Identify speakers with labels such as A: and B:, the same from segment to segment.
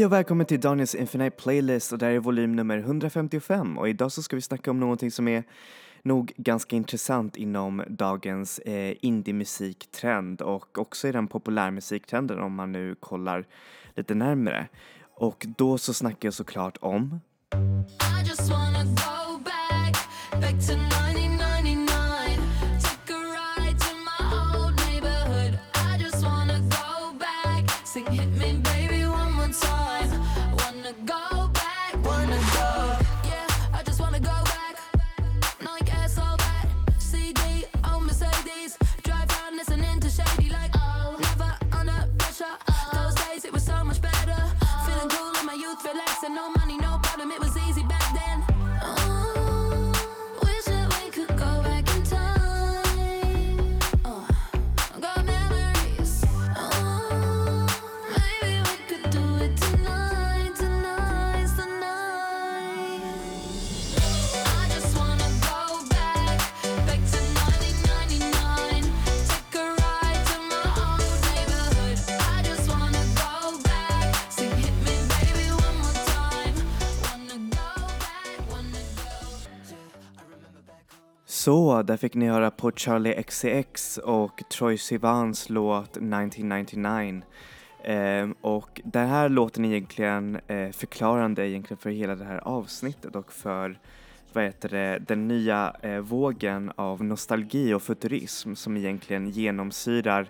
A: Hej och välkommen till Daniels Infinite Playlist och det här är volym nummer 155 och idag så ska vi snacka om någonting som är nog ganska intressant inom dagens eh, indie-musiktrend och också i den populärmusiktrenden om man nu kollar lite närmre. Och då så snackar jag såklart om
B: I just wanna go back, back
A: Så, där fick ni höra på Charlie XCX och Troy Sivans låt 1999. Ehm, och den här låten är egentligen eh, förklarande egentligen för hela det här avsnittet och för vad heter det, den nya eh, vågen av nostalgi och futurism som egentligen genomsyrar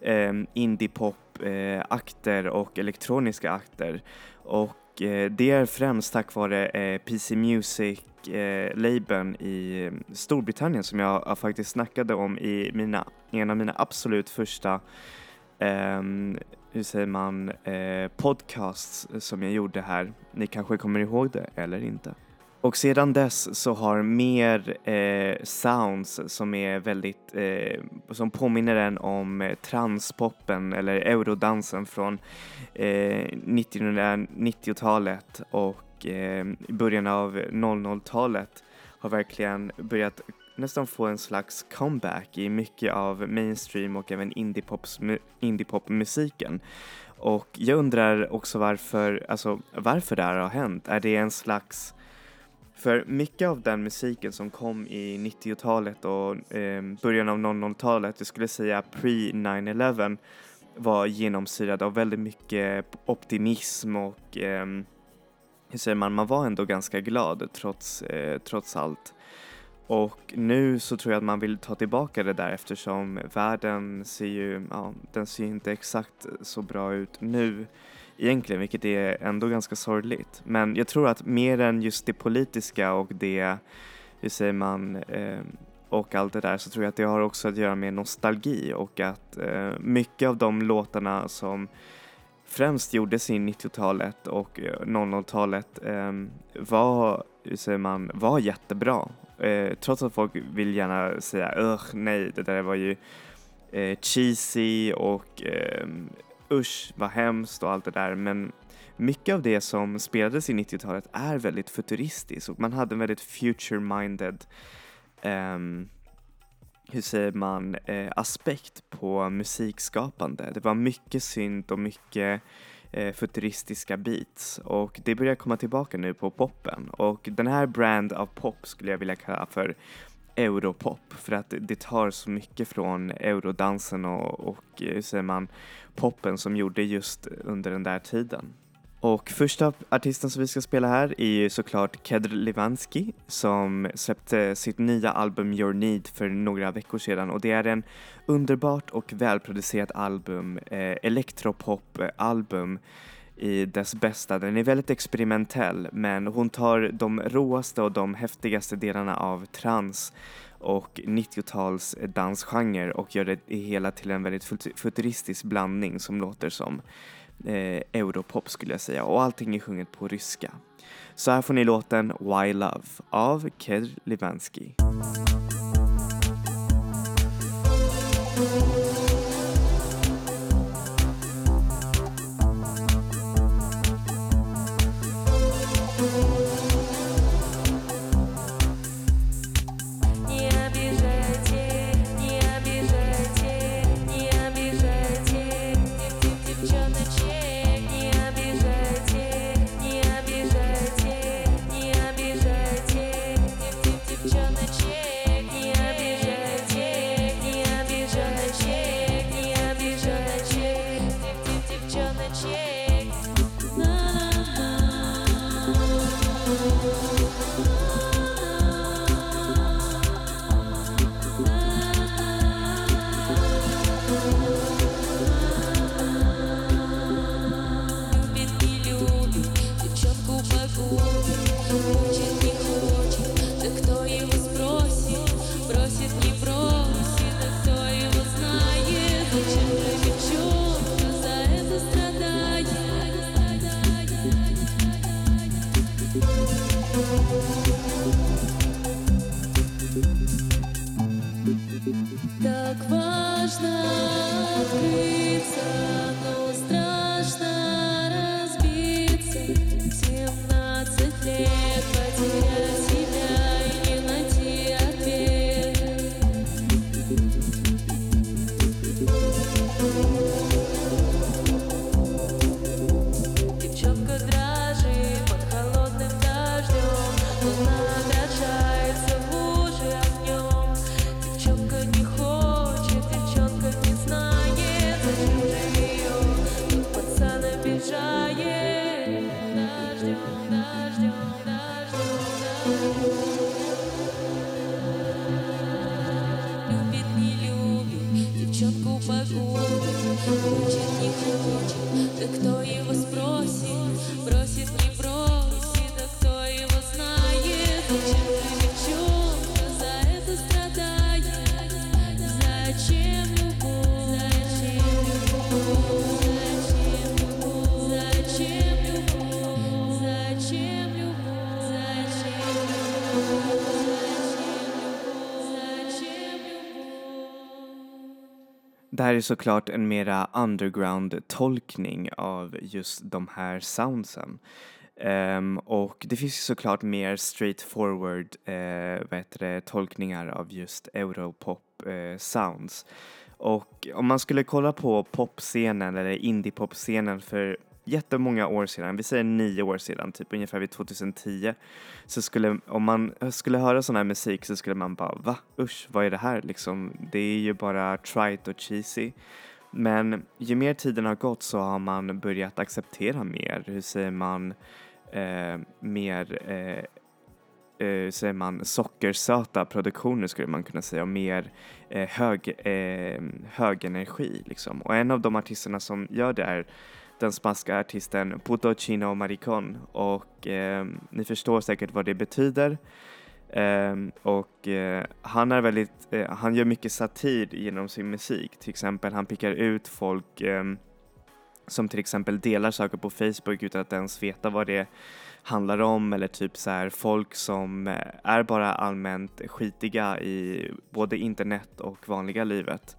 A: eh, indiepop, eh, akter och elektroniska akter. Och eh, det är främst tack vare eh, PC Music eh, labeln i Storbritannien som jag jag faktiskt snackade om i mina, en av mina absolut första eh, hur säger man, eh, podcasts som jag gjorde här. Ni kanske kommer ihåg det eller inte. Och sedan dess så har mer eh, sounds som är väldigt, eh, som påminner en om eh, transpoppen eller eurodansen från eh, 1990-talet och eh, i början av 00-talet har verkligen börjat nästan få en slags comeback i mycket av mainstream och även indiepopmusiken. Indie Och jag undrar också varför, alltså varför det här har hänt. Är det en slags för mycket av den musiken som kom i 90-talet och eh, början av 00-talet, jag skulle säga pre-9-11, var genomsyrad av väldigt mycket optimism och eh, hur säger man, man var ändå ganska glad trots, eh, trots allt. Och nu så tror jag att man vill ta tillbaka det där eftersom världen ser ju, ja, den ser inte exakt så bra ut nu egentligen, vilket är ändå ganska sorgligt. Men jag tror att mer än just det politiska och det, hur säger man, eh, och allt det där så tror jag att det har också att göra med nostalgi och att eh, mycket av de låtarna som främst gjordes i 90-talet och 00-talet eh, ehm, var, hur säger man, var jättebra. Eh, trots att folk vill gärna säga ”Usch, nej, det där var ju eh, cheesy och eh, usch vad hemskt och allt det där men mycket av det som spelades i 90-talet är väldigt futuristiskt och man hade en väldigt future-minded ehm, hur säger man, eh, aspekt på musikskapande. Det var mycket synt och mycket eh, futuristiska beats och det börjar komma tillbaka nu på poppen och den här brand av pop skulle jag vilja kalla för europop för att det tar så mycket från eurodansen och, och eh, hur säger man, poppen som gjorde just under den där tiden. Och första artisten som vi ska spela här är ju såklart Kedr Livansky som släppte sitt nya album Your Need för några veckor sedan och det är en underbart och välproducerat album, eh, elektropop-album i dess bästa. Den är väldigt experimentell men hon tar de råaste och de häftigaste delarna av trans och 90-tals dansgenre och gör det hela till en väldigt futuristisk blandning som låter som eh, europop skulle jag säga och allting är sjunget på ryska. Så här får ni låten Why Love av Ked Livansky. Det här är såklart en mera underground-tolkning av just de här soundsen. Um, och det finns ju såklart mer straightforward uh, vad heter det, tolkningar av just europop Eh, sounds. Och om man skulle kolla på popscenen eller indiepopscenen för jättemånga år sedan, vi säger nio år sedan, typ ungefär vid 2010, så skulle, om man skulle höra sån här musik så skulle man bara va? Usch, vad är det här liksom? Det är ju bara trite och cheesy. Men ju mer tiden har gått så har man börjat acceptera mer, hur säger man, eh, mer eh, eh, hur säger man, sockersöta produktioner skulle man kunna säga och mer eh, hög, eh, hög energi liksom. Och en av de artisterna som gör det är den spanska artisten Puto Chino Maricon och eh, ni förstår säkert vad det betyder. Eh, och eh, han är väldigt, eh, han gör mycket satir genom sin musik. Till exempel han pickar ut folk ehm, som till exempel delar saker på Facebook utan att ens veta vad det handlar om eller typ så här folk som eh, är bara allmänt skitiga i både internet och vanliga livet.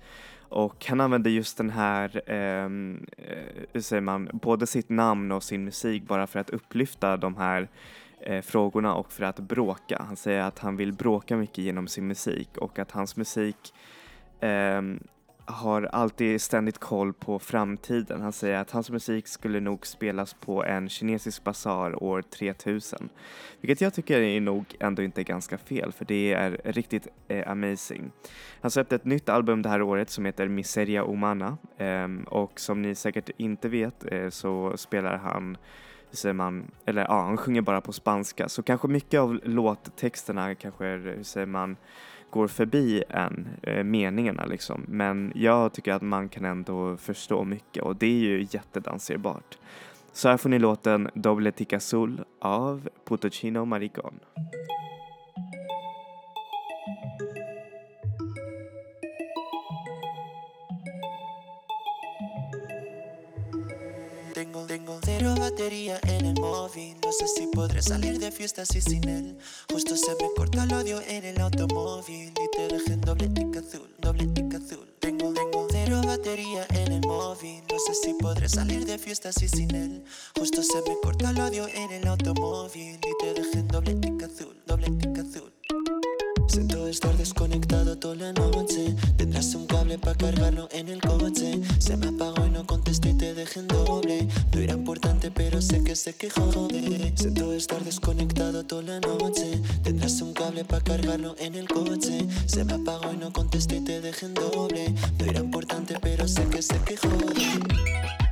A: Och han använder just den här, ehm, eh, hur säger man, både sitt namn och sin musik bara för att upplyfta de här eh, frågorna och för att bråka. Han säger att han vill bråka mycket genom sin musik och att hans musik eh, har alltid ständigt koll på framtiden. Han säger att hans musik skulle nog spelas på en kinesisk basar år 3000. Vilket jag tycker är nog ändå inte ganska fel för det är riktigt eh, amazing. Han släppte ett nytt album det här året som heter Miseria Humana eh, och som ni säkert inte vet eh, så spelar han hur säger man, eller ja, han sjunger bara på spanska så kanske mycket av låttexterna kanske, är, hur säger man, går förbi en, eh, meningarna liksom. Men jag tycker att man kan ändå förstå mycket och det är ju jättedanserbart. Så här får ni låten Doble Tica Sol av Putocino Maricon.
C: Tengo, tengo cero batería en el móvil. No sé si podré salir de fiesta así sin él. Justo se me corta el odio en el automóvil. Y te dejé en doble tic azul, doble tic azul. Tengo, tengo cero batería en el móvil. No sé si podré salir de fiesta así sin él. Justo se me corta el odio en el automóvil. Y te dejé en doble tic azul, doble tic desconectado toda la noche. Tendrás un cable para cargarlo en el coche. Se me apagó y no contesté y te dejé en doble. No era importante, pero sé que sé que jode. Siento estar desconectado toda la noche. Tendrás un cable para cargarlo en el coche. Se me apagó y no contesté y te dejé en doble. No era importante, pero sé que sé que jode.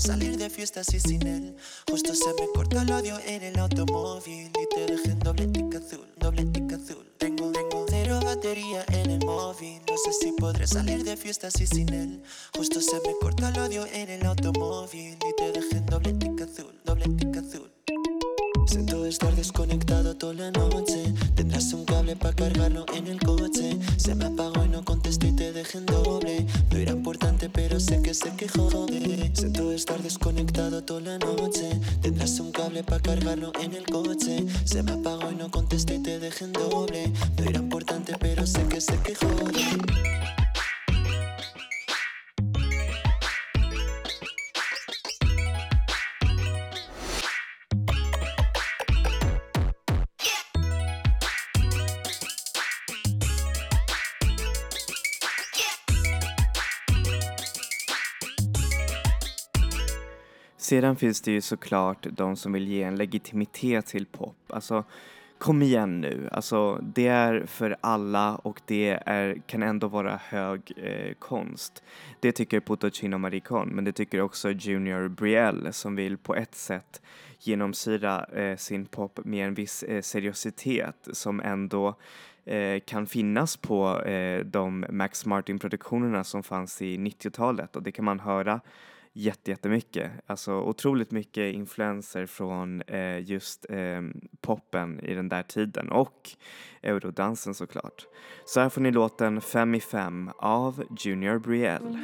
C: salir de fiestas y sin él. Justo se me cortó el odio en el automóvil y te dejé en doble tic azul, doble tic azul. Tengo, tengo cero batería en el móvil. No sé si podré salir de fiestas y sin él. Justo se me cortó el odio en el automóvil y te dejé en doble tic azul. Desconectado toda la noche. Tendrás un cable para cargarlo en el coche. Se me apagó y no contesté y te dejé en doble. No era importante, pero sé que sé que.
A: Sedan finns det ju såklart de som vill ge en legitimitet till pop. Alltså, kom igen nu. Alltså, det är för alla och det är, kan ändå vara hög eh, konst. Det tycker Potocino Maricon, men det tycker också Junior Brielle som vill på ett sätt genomsyra eh, sin pop med en viss eh, seriositet som ändå eh, kan finnas på eh, de Max Martin-produktionerna som fanns i 90-talet och det kan man höra jätte, jättemycket. Alltså otroligt mycket influenser från eh, just eh, poppen i den där tiden och eurodansen såklart. Så här får ni låten 5 i 5 av Junior Brielle.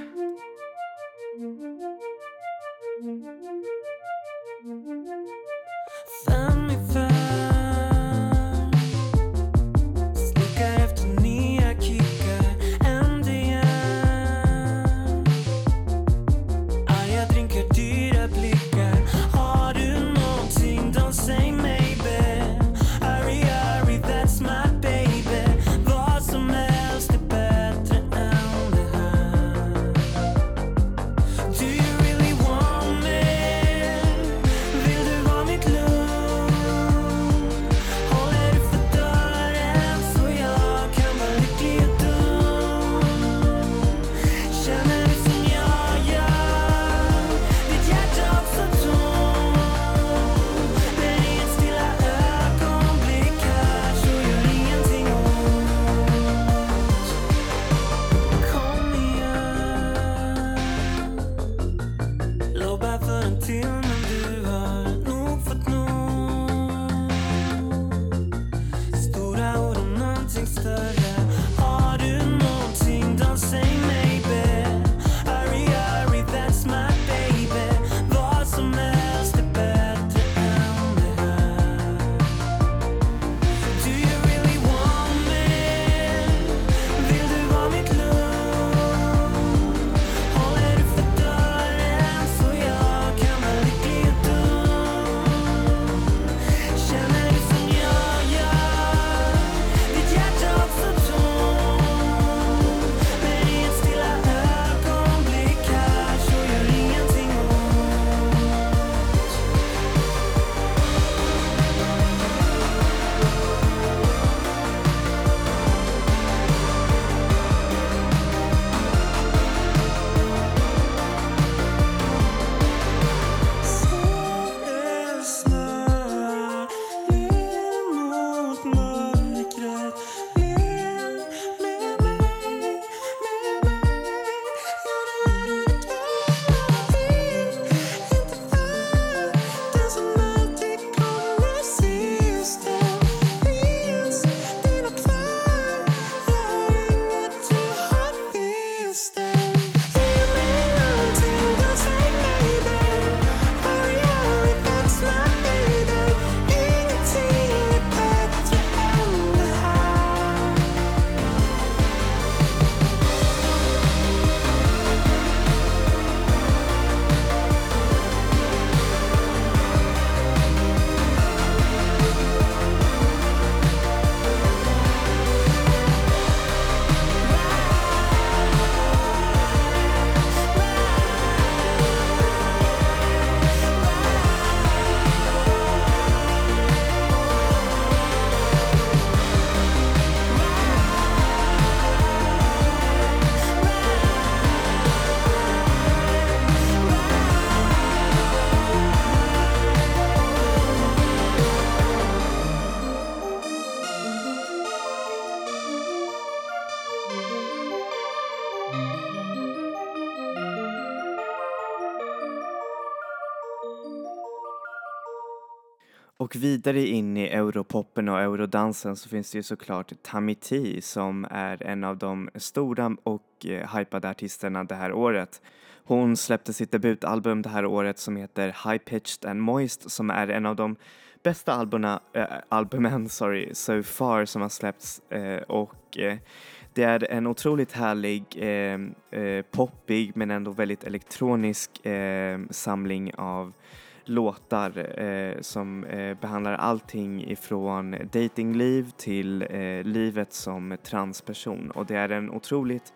A: Och vidare in i europoppen och eurodansen så finns det ju såklart Tamiti T som är en av de stora och eh, hypade artisterna det här året. Hon släppte sitt debutalbum det här året som heter High Pitched and Moist som är en av de bästa albumen, äh, albumen sorry, so far som har släppts eh, och eh, det är en otroligt härlig, eh, eh poppig men ändå väldigt elektronisk eh, samling av låtar eh, som eh, behandlar allting ifrån datingliv till eh, livet som transperson och det är en otroligt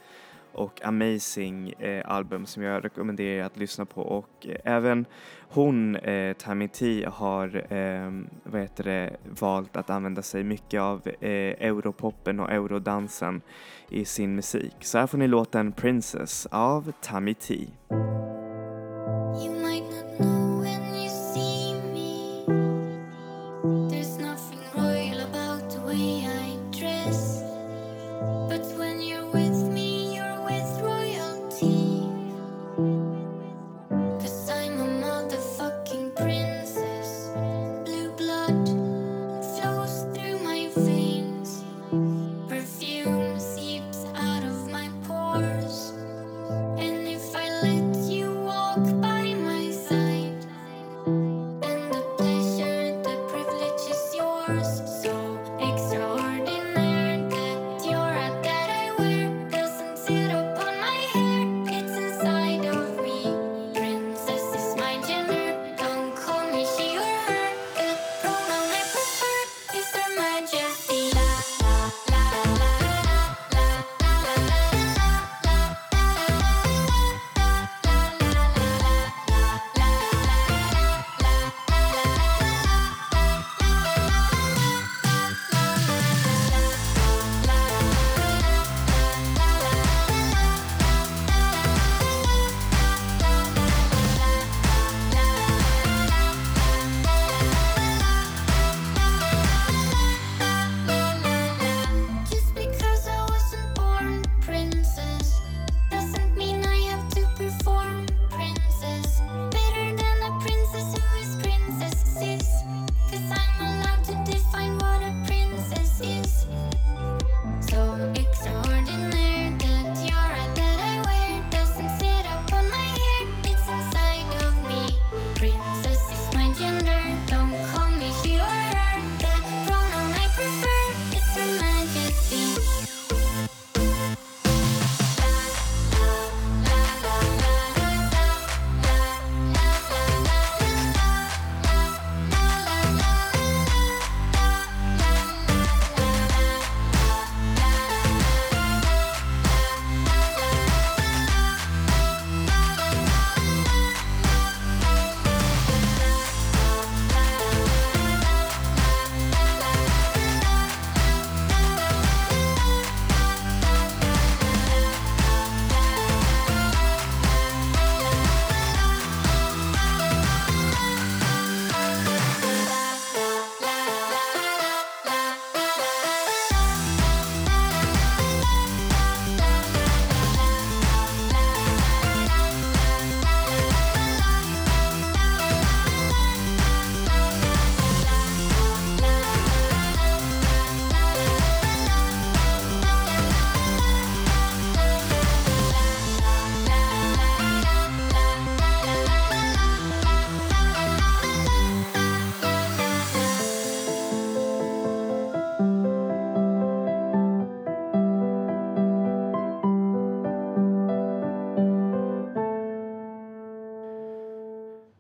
A: och amazing eh, album som jag rekommenderar att lyssna på och eh, även hon, eh, Tammy T, har eh, vad heter det, valt att använda sig mycket av eh, europoppen och eurodansen i sin musik. Så här får ni låten Princess av Tammy T.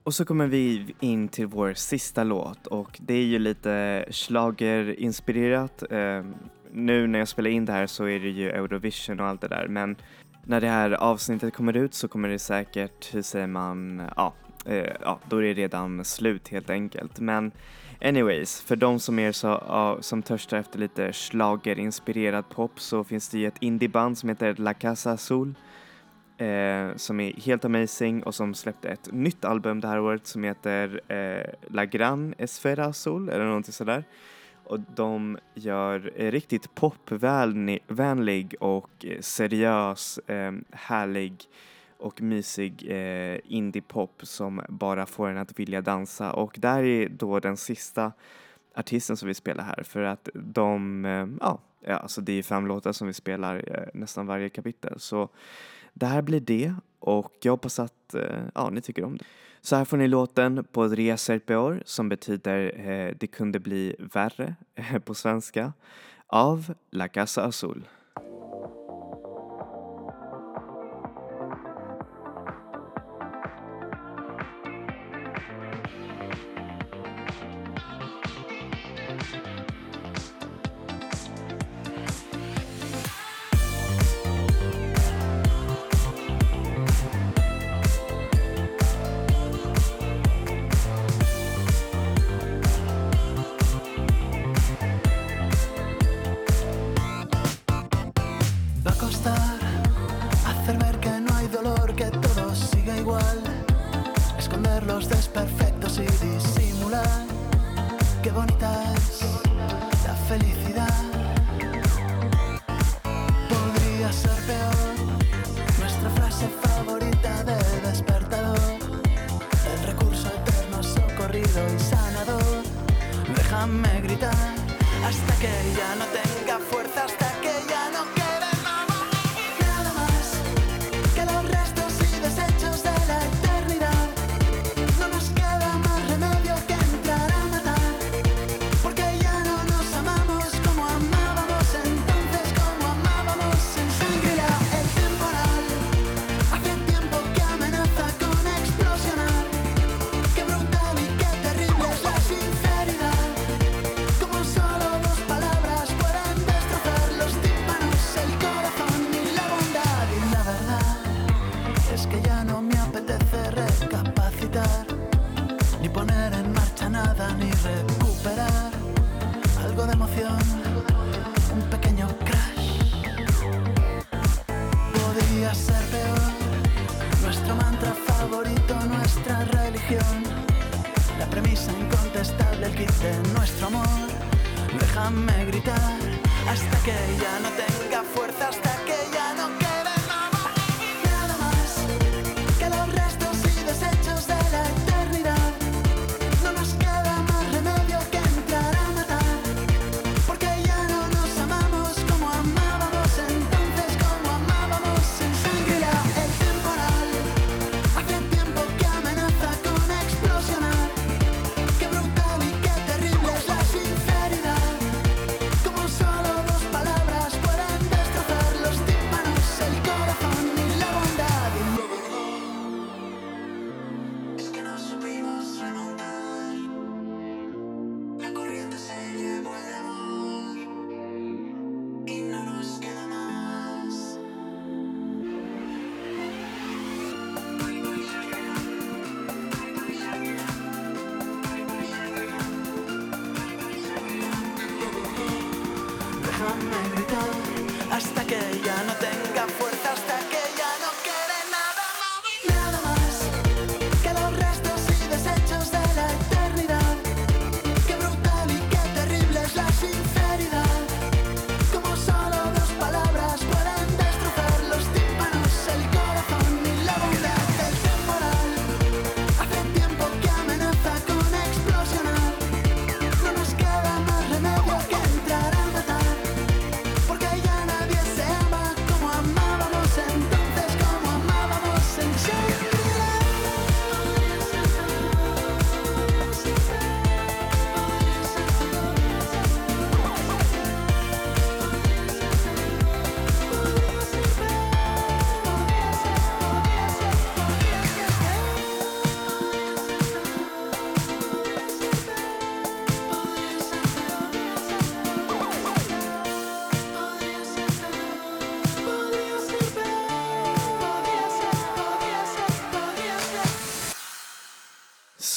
A: Och så kommer vi in till vår sista låt och det är ju lite schlagerinspirerat. Ehm, nu när jag spelar in det här så är det ju Eurovision och allt det där men när det här avsnittet kommer ut så kommer det säkert, hur säger man, ja, eh, ja då är det redan slut helt enkelt. Men anyways, för de som är så, ja, som törstar efter lite schlagerinspirerad pop så finns det ju ett indieband som heter La Casa Azul eh, som är helt amazing och som släppte ett nytt album det här året som heter eh, La Gran Esfera Sol eller någonting sådär. Och de gör eh, riktigt popvänlig och eh, seriös, eh, härlig
D: och mysig eh, indiepop som bara får en att vilja dansa och där är då den sista artisten som vi spelar här för att de, eh, ja, alltså det är fem låtar som vi spelar eh, nästan varje kapitel så det här blir det och jag hoppas att eh, ja, ni tycker om det. Så här får ni låten på Podresa peor som betyder eh, Det kunde bli värre eh, på svenska av La Casa Azul.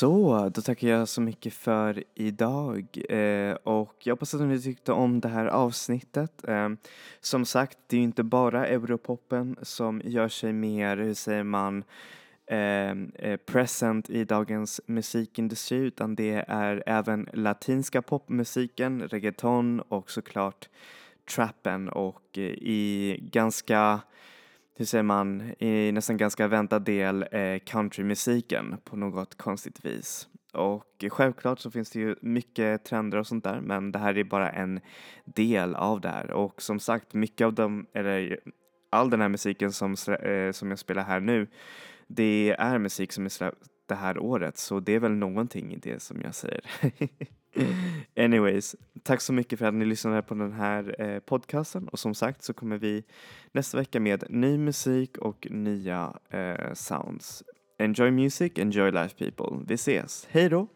D: Så, då tackar jag så mycket för idag eh, och jag hoppas att ni tyckte om det här avsnittet. Eh, som sagt, det är ju inte bara europoppen som gör sig mer, hur säger man, ehm, eh, present i dagens musikindustri utan det är även latinska popmusiken, reggaeton och såklart trappen och eh, i ganska
A: hur säger man, i nästan ganska väntad del eh, countrymusiken på något konstigt vis. Och självklart så finns det ju mycket trender och sånt där men det här är bara en del av det här och som sagt mycket av dem, eller all den här musiken som, eh, som jag spelar här nu det är musik som är släppt det här året så det är väl någonting i det som jag säger. Anyways, tack så mycket för att ni lyssnade på den här eh, podcasten och som sagt så kommer vi nästa vecka med ny musik och nya eh, sounds. Enjoy music, enjoy life people. Vi ses, hej då!